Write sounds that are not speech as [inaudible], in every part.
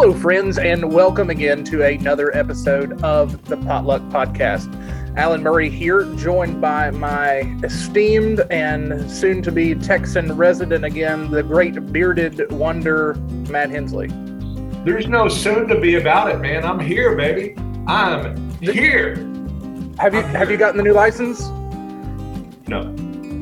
Hello, friends, and welcome again to another episode of the Potluck Podcast. Alan Murray here, joined by my esteemed and soon to be Texan resident again, the great bearded wonder, Matt Hensley. There's no soon to be about it, man. I'm here, baby. I'm here. Have you have you gotten the new license? No.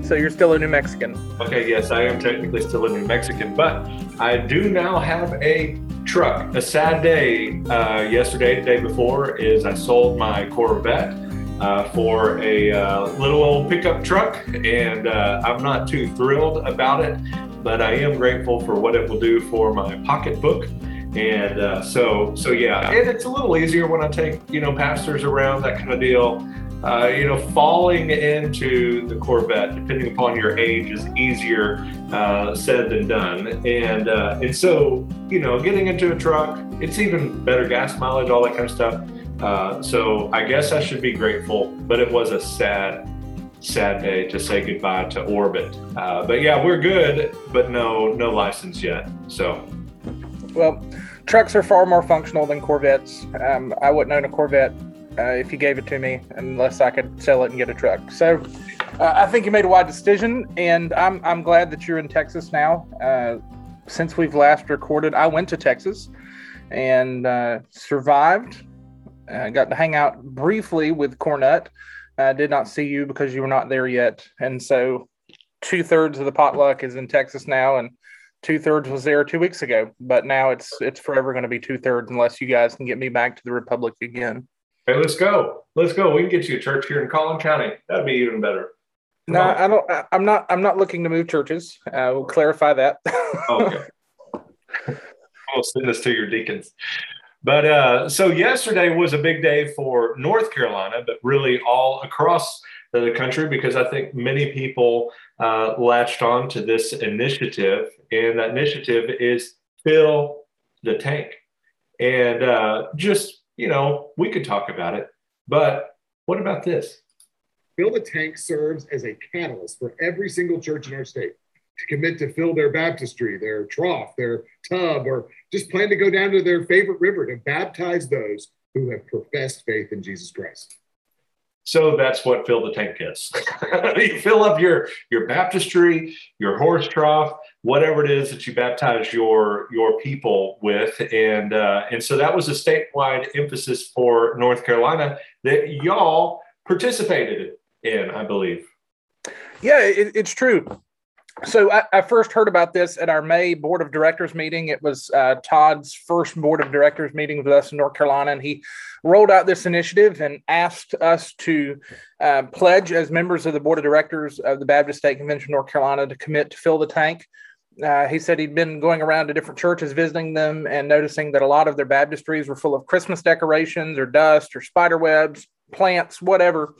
So you're still a New Mexican. Okay, yes, I am technically still a New Mexican, but I do now have a truck. A sad day uh, yesterday, the day before, is I sold my Corvette uh, for a uh, little old pickup truck, and uh, I'm not too thrilled about it, but I am grateful for what it will do for my pocketbook. And uh, so, so yeah, and it's a little easier when I take you know pastors around that kind of deal. Uh, you know, falling into the Corvette, depending upon your age, is easier uh, said than done. And uh, and so, you know, getting into a truck, it's even better gas mileage, all that kind of stuff. Uh, so I guess I should be grateful, but it was a sad, sad day to say goodbye to Orbit. Uh, but yeah, we're good, but no, no license yet. So, well, trucks are far more functional than Corvettes. Um, I wouldn't own a Corvette uh, if you gave it to me unless I could sell it and get a truck. So uh, I think you made a wise decision, and I'm I'm glad that you're in Texas now. Uh, since we've last recorded, I went to Texas and uh, survived. I got to hang out briefly with Cornett. I did not see you because you were not there yet, and so two thirds of the potluck is in Texas now, and two thirds was there two weeks ago. But now it's it's forever going to be two thirds unless you guys can get me back to the Republic again. Hey, let's go. Let's go. We can get you a church here in Collin County. That'd be even better. Come no, on. I don't. I, I'm not. I'm not looking to move churches. Uh, we'll clarify that. [laughs] okay. I'll send this to your deacons. But uh, so yesterday was a big day for North Carolina, but really all across the country because I think many people uh, latched on to this initiative, and that initiative is fill the tank. And uh, just you know, we could talk about it, but what about this? Fill the Tank serves as a catalyst for every single church in our state to commit to fill their baptistry, their trough, their tub, or just plan to go down to their favorite river to baptize those who have professed faith in Jesus Christ. So that's what fill the tank is. [laughs] you fill up your your baptistry, your horse trough, whatever it is that you baptize your your people with, and uh, and so that was a statewide emphasis for North Carolina that y'all participated in, I believe. Yeah, it, it's true so I, I, first heard about this at our May board of directors meeting. It was uh, Todd's first board of directors meeting with us in North Carolina, and he rolled out this initiative and asked us to uh, pledge as members of the board of directors of the Baptist State Convention of North Carolina to commit to fill the tank. Uh, he said he'd been going around to different churches, visiting them, and noticing that a lot of their baptistries were full of Christmas decorations or dust or spider webs, plants, whatever.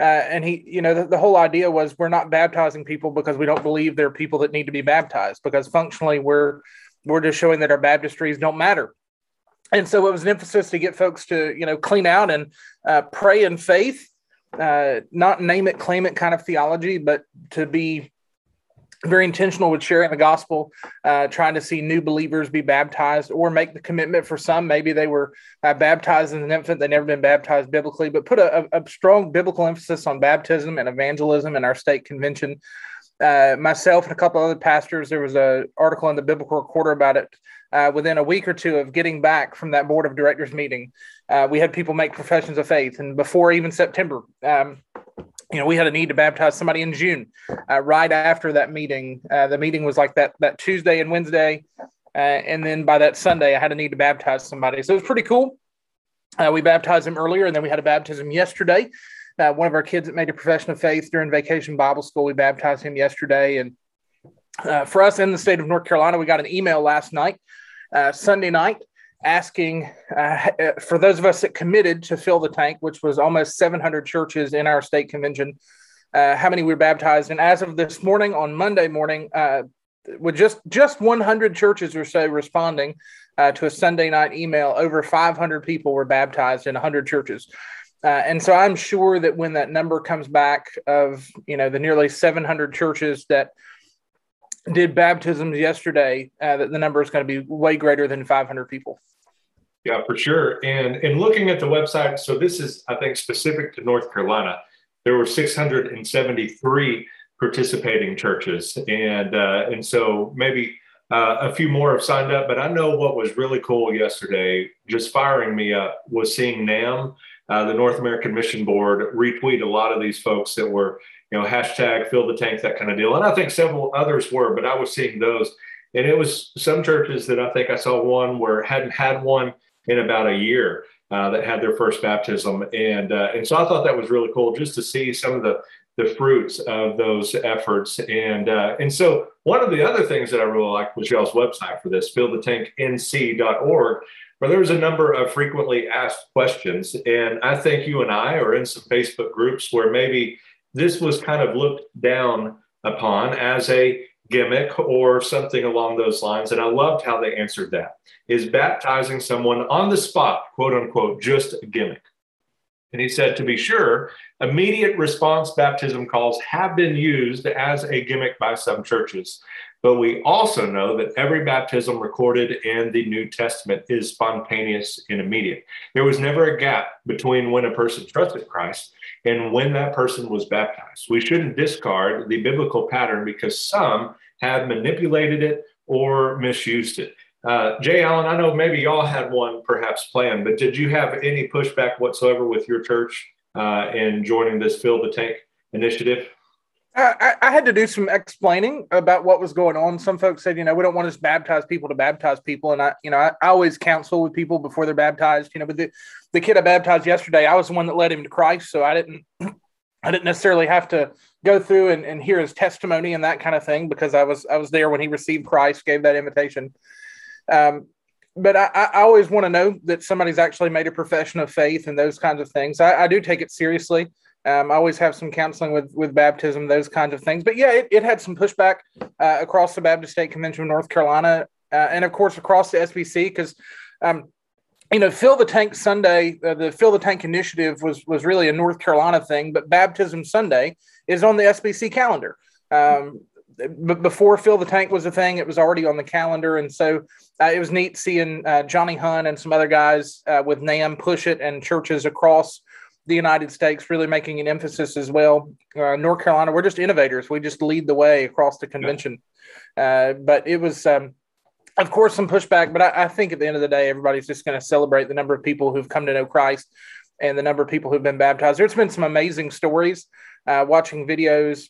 Uh, and he, you know, the, the, whole idea was we're not baptizing people because we don't believe they're people that need to be baptized because functionally we're we're just showing that our baptistries don't matter. And so it was an emphasis to get folks to, you know, clean out and uh, pray in faith, uh, not name it, claim it kind of theology, but to be very intentional with sharing the gospel, uh, trying to see new believers be baptized or make the commitment for some. Maybe they were uh, baptized as an infant, they've never been baptized biblically, but put a, a, strong biblical emphasis on baptism and evangelism in our state convention. Uh, myself and a couple other pastors, there was an article in the Biblical Recorder about it. Uh, within a week or two of getting back from that board of directors meeting, uh, we had people make professions of faith, and before even September, um, you know, we had a need to baptize somebody in June. Uh, right after that meeting, uh, the meeting was like that that Tuesday and Wednesday, uh, and then by that Sunday, I had a need to baptize somebody. So it was pretty cool. Uh, we baptized him earlier, and then we had a baptism yesterday. Uh, one of our kids that made a profession of faith during vacation Bible school, we baptized him yesterday. And uh, for us in the state of North Carolina, we got an email last night, Sunday night, asking uh, for those of us that committed to fill the tank, which was almost 700 churches in our state convention, uh, how many were baptized. And as of this morning, on Monday morning, uh, with just just 100 churches or so responding uh, to a Sunday night email, over 500 people were baptized in 100 churches. Uh, and so I'm sure that when that number comes back of you know the nearly 700 churches that did baptisms yesterday uh, that the number is going to be way greater than 500 people. Yeah, for sure. And in looking at the website, so this is, I think, specific to North Carolina. There were 673 participating churches, and uh, and so maybe uh, a few more have signed up. But I know what was really cool yesterday, just firing me up, was seeing NAMB, uh, the North American Mission Board, retweet a lot of these folks that were, you know, hashtag fill the tank, that kind of deal. And I think several others were, but I was seeing those. And it was some churches that I think I saw one where hadn't had one in about a year uh, that had their first baptism, and uh, and so I thought that was really cool just to see some of the the fruits of those efforts. And uh, and so one of the other things that I really liked was y'all's website for this, fillthetanknc.org, where there was a number of frequently asked questions. And I think you and I are in some Facebook groups where maybe this was kind of looked down upon as a gimmick or something along those lines. And I loved how they answered that. Is baptizing someone on the spot, quote unquote, just a gimmick? And he said, to be sure, immediate response baptism calls have been used as a gimmick by some churches. But we also know that every baptism recorded in the New Testament is spontaneous and immediate. There was never a gap between when a person trusted Christ and when that person was baptized. We shouldn't discard the biblical pattern because some have manipulated it or misused it. Uh, Jay Allen, I know maybe y'all had one perhaps planned, but did you have any pushback whatsoever with your church uh, in joining this Fill the Tank initiative? I, I, had to do some explaining about what was going on. Some folks said, you know, we don't want to just baptize people to baptize people, and I, you know, I, I always counsel with people before they're baptized. You know, but the, the kid I baptized yesterday, I was the one that led him to Christ, so I didn't, [clears throat] I didn't necessarily have to go through and, and hear his testimony and that kind of thing because I was I was there when he received Christ, gave that invitation. Um, but I, I always want to know that somebody's actually made a profession of faith and those kinds of things. I, I do take it seriously. Um, I always have some counseling with with baptism, those kinds of things. But yeah, it, it had some pushback uh, across the Baptist State Convention of North Carolina, uh, and of course across the SBC because. Um, you know, fill the tank Sunday, uh, the fill the tank initiative was was really a North Carolina thing, but baptism Sunday is on the SBC calendar. Um, but before fill the tank was a thing, it was already on the calendar, and so uh, it was neat seeing uh, Johnny Hunt and some other guys uh, with NAMB push it, and churches across the United States really making an emphasis as well. Uh, North Carolina, we're just innovators; we just lead the way across the convention. Uh, but it was. Um, of course, some pushback, but I, I think at the end of the day, everybody's just going to celebrate the number of people who've come to know Christ and the number of people who've been baptized. There's been some amazing stories, uh, watching videos,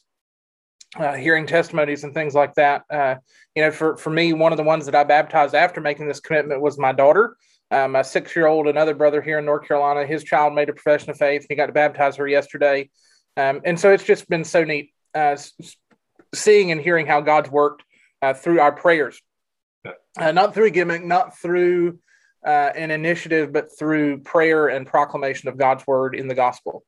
uh, hearing testimonies and things like that. Uh, you know, for, for me, one of the ones that I baptized after making this commitment was my daughter. Um, my six year old, another brother here in North Carolina, his child made a profession of faith. He got to baptize her yesterday. Um, and so it's just been so neat uh, seeing and hearing how God's worked uh, through our prayers, uh, not through a gimmick, not through uh, an initiative, but through prayer and proclamation of God's word in the gospel.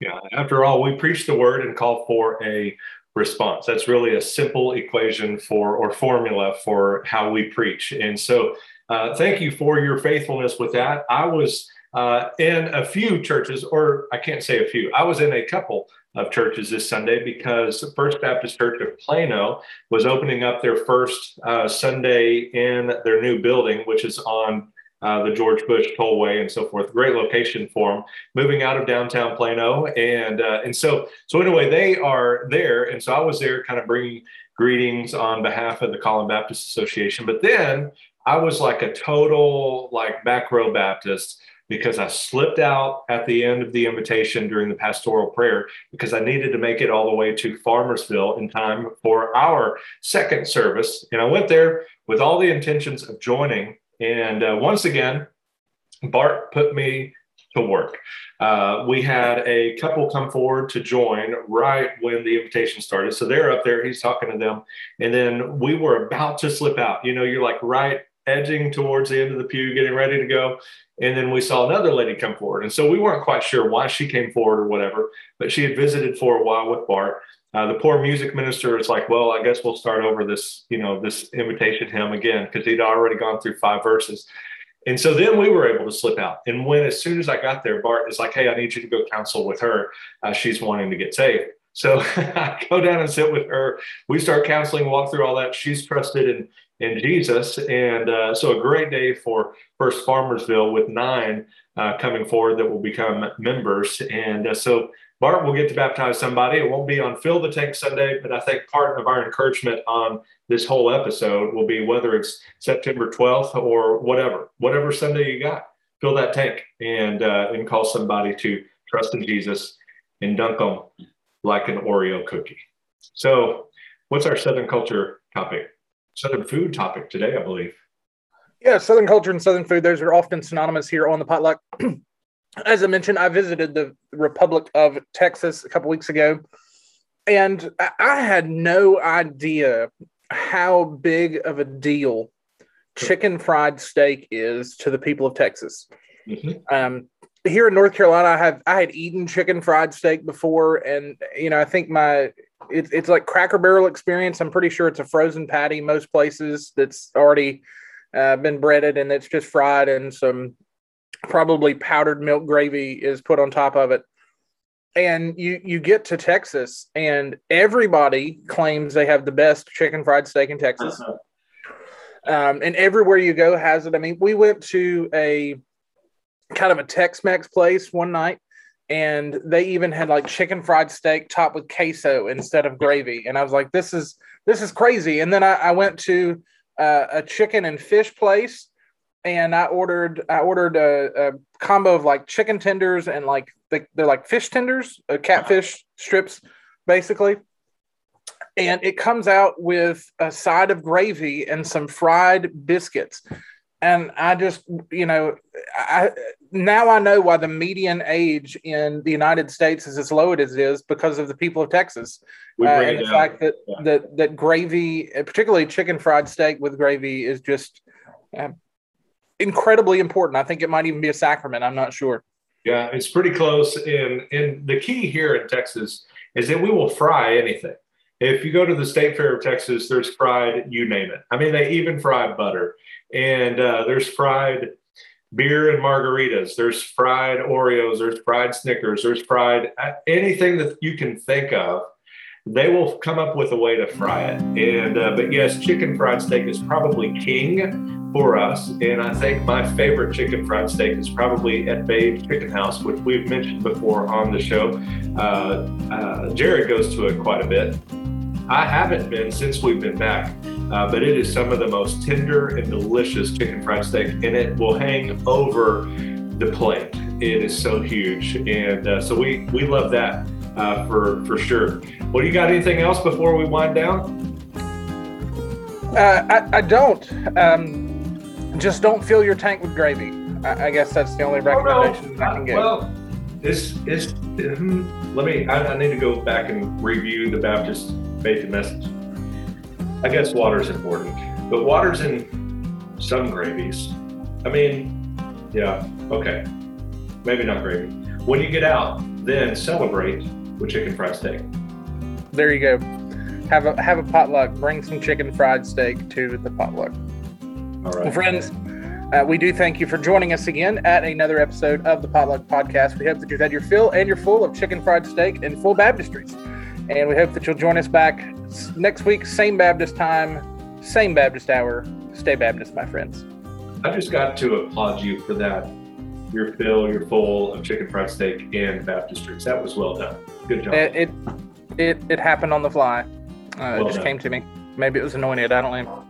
Yeah, after all, we preach the word and call for a response. That's really a simple equation for or formula for how we preach. And so, uh, thank you for your faithfulness with that. I was uh, in a few churches, or I can't say a few, I was in a couple of churches this Sunday because First Baptist Church of Plano was opening up their first uh, Sunday in their new building, which is on uh, the George Bush Tollway and so forth. Great location for them. Moving out of downtown Plano, and uh, and so so anyway, they are there, and so I was there, kind of bringing greetings on behalf of the Collin Baptist Association. But then I was like a total like back row Baptist because I slipped out at the end of the invitation during the pastoral prayer because I needed to make it all the way to Farmersville in time for our second service. And I went there with all the intentions of joining and uh, once again, Bart put me to work. Uh, we had a couple come forward to join right when the invitation started. So they're up there, he's talking to them. And then we were about to slip out. You know, you're like right edging towards the end of the pew, getting ready to go. And then we saw another lady come forward. And so we weren't quite sure why she came forward or whatever, but she had visited for a while with Bart. Uh, the poor music minister is like, well, I guess we'll start over this, you know, this invitation hymn again because he'd already gone through five verses. And so then we were able to slip out. And when, as soon as I got there, Bart is like, hey, I need you to go counsel with her. Uh, she's wanting to get saved. So I [laughs] go down and sit with her. We start counseling, walk through all that. She's trusted in in Jesus, and uh, so a great day for First Farmersville with nine uh, coming forward that will become members. And uh, so Bart will get to baptize somebody. It won't be on Fill the Tank Sunday, but I think part of our encouragement on this whole episode will be whether it's September 12th or whatever, whatever Sunday you got, fill that tank and uh, and call somebody to trust in Jesus and dunk them like an Oreo cookie. So, what's our Southern culture topic? Southern food topic today, I believe. Yeah, Southern culture and Southern food, those are often synonymous here on the potluck. [clears throat] As I mentioned, I visited the Republic of Texas a couple weeks ago, and I had no idea how big of a deal chicken fried steak is to the people of Texas. Mm-hmm. Um, here in North Carolina, I have I had eaten chicken fried steak before, and you know I think my it's it's like Cracker Barrel experience. I'm pretty sure it's a frozen patty most places that's already uh, been breaded and it's just fried and some probably powdered milk gravy is put on top of it. And you you get to Texas and everybody claims they have the best chicken fried steak in Texas. Uh-huh. Um, and everywhere you go has it. I mean, we went to a kind of a Tex-Mex place one night and they even had like chicken fried steak topped with queso instead of gravy. And i was like this is this is crazy. And then i, I went to uh, a chicken and fish place and i ordered i ordered a, a combo of like chicken tenders and like they, they're like fish tenders uh, catfish strips basically. And it comes out with a side of gravy and some fried biscuits and I just, you know, I now I know why the median age in the United States is as low as it is because of the people of Texas, uh, and the fact that yeah. that that gravy, particularly chicken fried steak with gravy, is just uh, incredibly important. I think it might even be a sacrament. I'm not sure. Yeah, it's pretty close. And and the key here in Texas is that we will fry anything. If you go to the State Fair of Texas, there's fried, you name it. I mean, they even fry butter and uh, there's fried beer and margaritas. There's fried Oreos. There's fried Snickers. There's fried uh, anything that you can think of. They will come up with a way to fry it. And uh, but yes, chicken fried steak is probably king for us. And I think my favorite chicken fried steak is probably at Babe Chicken House, which we've mentioned before on the show. Uh, uh Jared goes to it quite a bit. I haven't been since we've been back. Uh, but it is some of the most tender and delicious chicken fried steak, and it will hang over the plate. It is so huge, and uh, so we we love that uh, for for sure. Well, you got anything else before we wind down? Uh, I, I don't. Um, just don't fill your tank with gravy. I, I guess that's the only recommendation oh, no. I can give. Well, this is. Hmm, let me. I, I need to go back and review the Baptist faith and message I guess water is important, but water's in some gravies. I mean, yeah, okay, maybe not gravy. When you get out, then celebrate with chicken fried steak. There you go. Have a have a potluck. Bring some chicken fried steak to the potluck. All right, well, friends. Uh, we do thank you for joining us again at another episode of the Potluck Podcast. We hope that you've had your fill and your full of chicken fried steak and full baptistries. And we hope that you'll join us back next week, same Baptist time, same Baptist hour. Stay Baptist, my friends. I just got to applaud you for that. Your fill, your full of chicken fried steak and baptistries. That was well done. Good job. It it it, it happened on the fly. Uh, well it just done. came to me. Maybe it was anointed. I don't know.